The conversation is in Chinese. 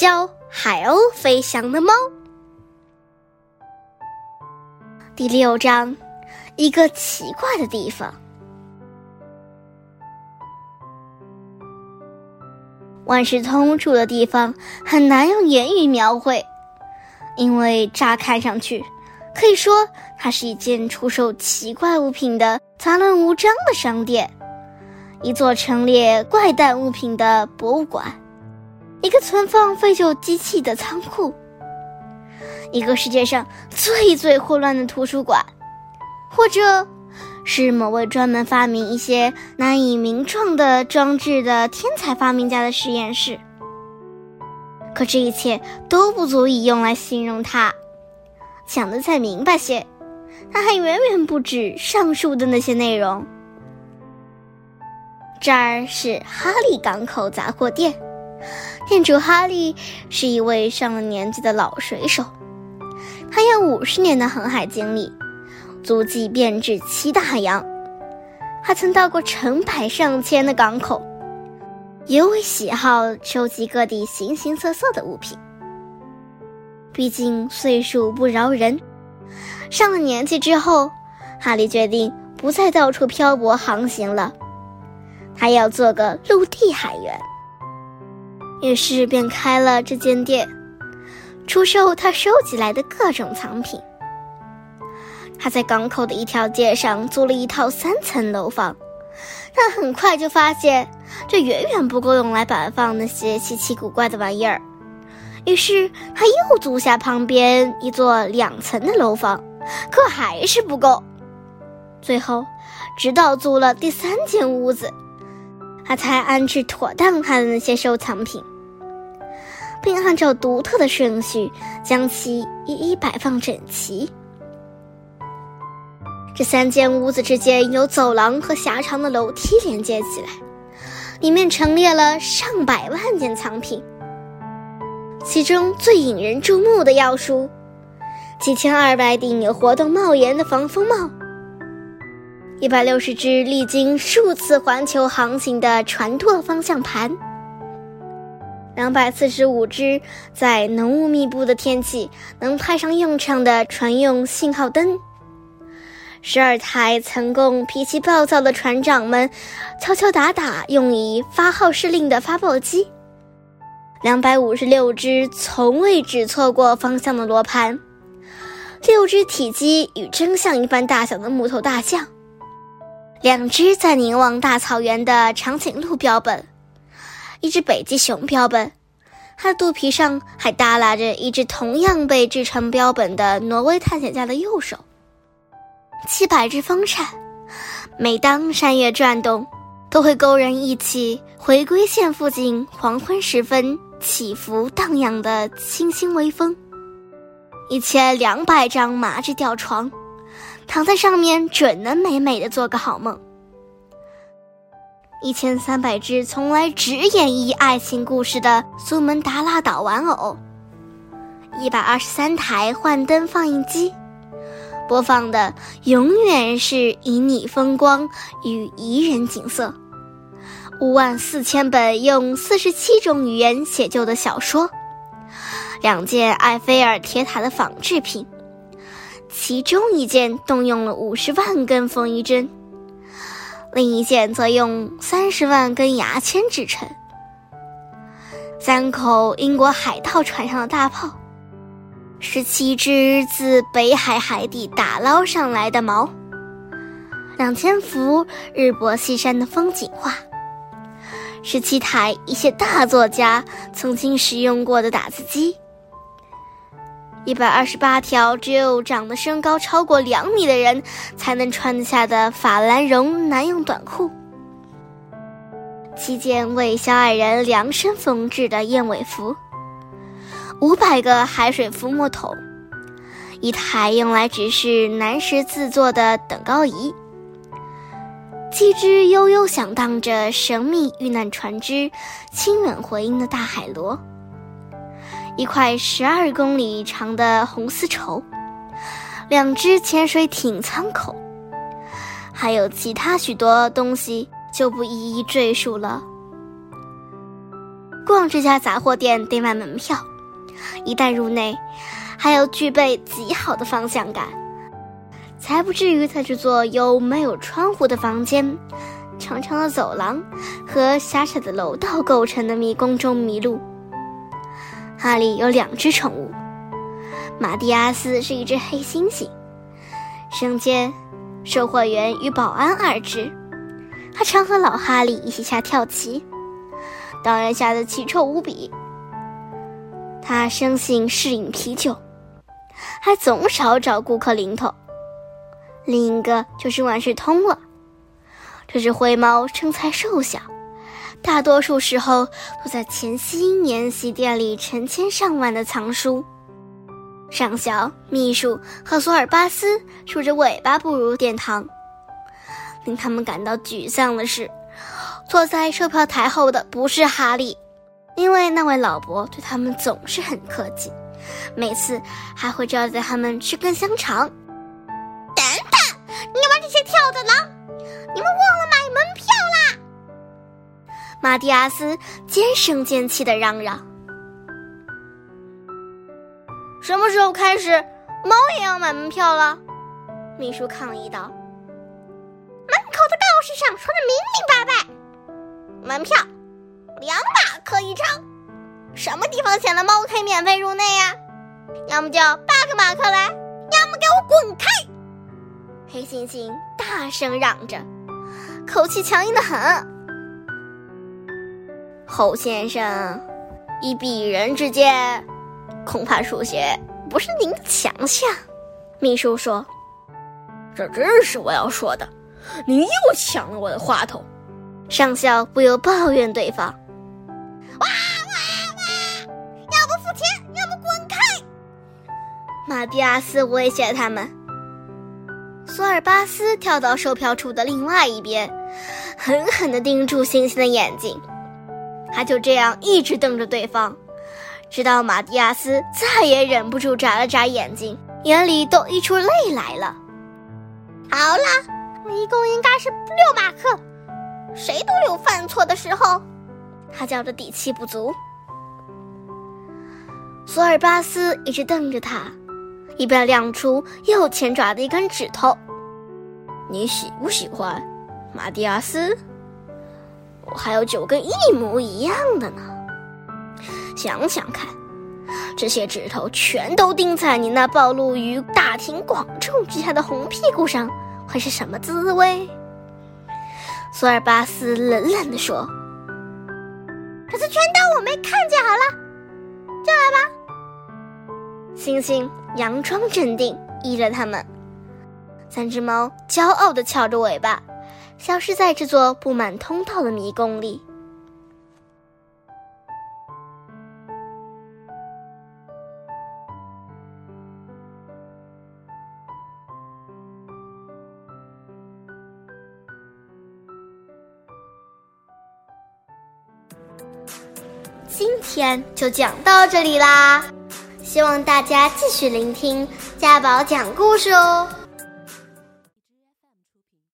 教海鸥飞翔的猫。第六章，一个奇怪的地方。万事通住的地方很难用言语描绘，因为乍看上去，可以说它是一间出售奇怪物品的杂乱无章的商店，一座陈列怪诞物品的博物馆，一个存放废旧机器的仓库。一个世界上最最混乱的图书馆，或者是某位专门发明一些难以名状的装置的天才发明家的实验室。可这一切都不足以用来形容它。讲的再明白些，它还远远不止上述的那些内容。这儿是哈利港口杂货店，店主哈利是一位上了年纪的老水手。他有五十年的航海经历，足迹遍至七大洋，还曾到过成百上千的港口，尤为喜好收集各地形形色色的物品。毕竟岁数不饶人，上了年纪之后，哈利决定不再到处漂泊航行了，他要做个陆地海员。于是便开了这间店。出售他收集来的各种藏品。他在港口的一条街上租了一套三层楼房，但很快就发现这远远不够用来摆放那些稀奇古怪的玩意儿。于是他又租下旁边一座两层的楼房，可还是不够。最后，直到租了第三间屋子，他才安置妥当他的那些收藏品。并按照独特的顺序将其一一摆放整齐。这三间屋子之间有走廊和狭长的楼梯连接起来，里面陈列了上百万件藏品。其中最引人注目的要数：七千二百顶有活动帽檐的防风帽，一百六十只历经数次环球航行的船舵方向盘。两百四十五只在浓雾密布的天气能派上用场的船用信号灯，十二台曾供脾气暴躁的船长们敲敲打打用以发号施令的发报机，两百五十六只从未指错过方向的罗盘，六只体积与真相一般大小的木头大象，两只在凝望大草原的长颈鹿标本。一只北极熊标本，它的肚皮上还耷拉着一只同样被制成标本的挪威探险家的右手。七百只风扇，每当山岳转动，都会勾人忆起回归线附近黄昏时分起伏荡漾的清新微风。一千两百张麻质吊床，躺在上面准能美美的做个好梦。一千三百只从来只演绎爱情故事的苏门答腊岛玩偶，一百二十三台幻灯放映机，播放的永远是旖旎风光与宜人景色。五万四千本用四十七种语言写就的小说，两件埃菲尔铁塔的仿制品，其中一件动用了五十万根缝衣针。另一件则用三十万根牙签制成。三口英国海盗船上的大炮，十七只自北海海底打捞上来的锚，两千幅日薄西山的风景画，十七台一些大作家曾经使用过的打字机。一百二十八条只有长得身高超过两米的人才能穿得下的法兰绒男用短裤，七件为小矮人量身缝制的燕尾服，五百个海水浮沫桶，一台用来指示南石制作的等高仪，七只悠悠响荡着神秘遇难船只清远回音的大海螺。一块十二公里长的红丝绸，两只潜水艇舱口，还有其他许多东西，就不一一赘述了。逛这家杂货店得买门票，一旦入内，还要具备极好的方向感，才不至于在这座由没有窗户的房间、长长的走廊和狭窄的楼道构成的迷宫中迷路。哈利有两只宠物，马蒂亚斯是一只黑猩猩，圣街售货员与保安二只。他常和老哈利一起下跳棋，当然下得奇臭无比。他生性嗜饮啤酒，还总少找顾客零头。另一个就是万事通了，这只灰猫身材瘦小，大多数时候都在钱熙年戏店里成千上万的藏书。上校、秘书和索尔巴斯竖着尾巴步入殿堂。令他们感到沮丧的是，坐在售票台后的不是哈利，因为那位老伯对他们总是很客气，每次还会招待他们吃根香肠。等等，你们这些跳的狼，你们忘了买门票！马蒂亚斯尖声尖气的嚷嚷。什么时候开始，猫也要买门票了？秘书抗议道。门口的告示上说的明明白白，门票两马克一张，什么地方写了猫可以免费入内呀？要么叫八个马克来，要么给我滚开！黑猩猩大声嚷着，口气强硬的很。侯先生，以鄙人之见，恐怕书写不是您的强项。秘书说：“这正是我要说的。”您又抢了我的话筒，上校不由抱怨对方：“哇哇哇！要不付钱，要不滚开！”马蒂亚斯威胁他们。索尔巴斯跳到售票处的另外一边，狠狠地盯住星星的眼睛。他就这样一直瞪着对方，直到马蒂亚斯再也忍不住眨了眨眼睛，眼里都溢出泪来了。好了。一共应该是六马克，谁都有犯错的时候。他叫着底气不足。索尔巴斯一直瞪着他，一边亮出右前爪的一根指头。你喜不喜欢，马蒂亚斯？我还有九根一模一样的呢。想想看，这些指头全都钉在你那暴露于大庭广众之下的红屁股上。会是什么滋味？索尔巴斯冷冷地说：“这次全当我没看见好了，进来吧。”星星佯装镇定，依着他们。三只猫骄傲地翘着尾巴，消失在这座布满通道的迷宫里。今天就讲到这里啦，希望大家继续聆听家宝讲故事哦。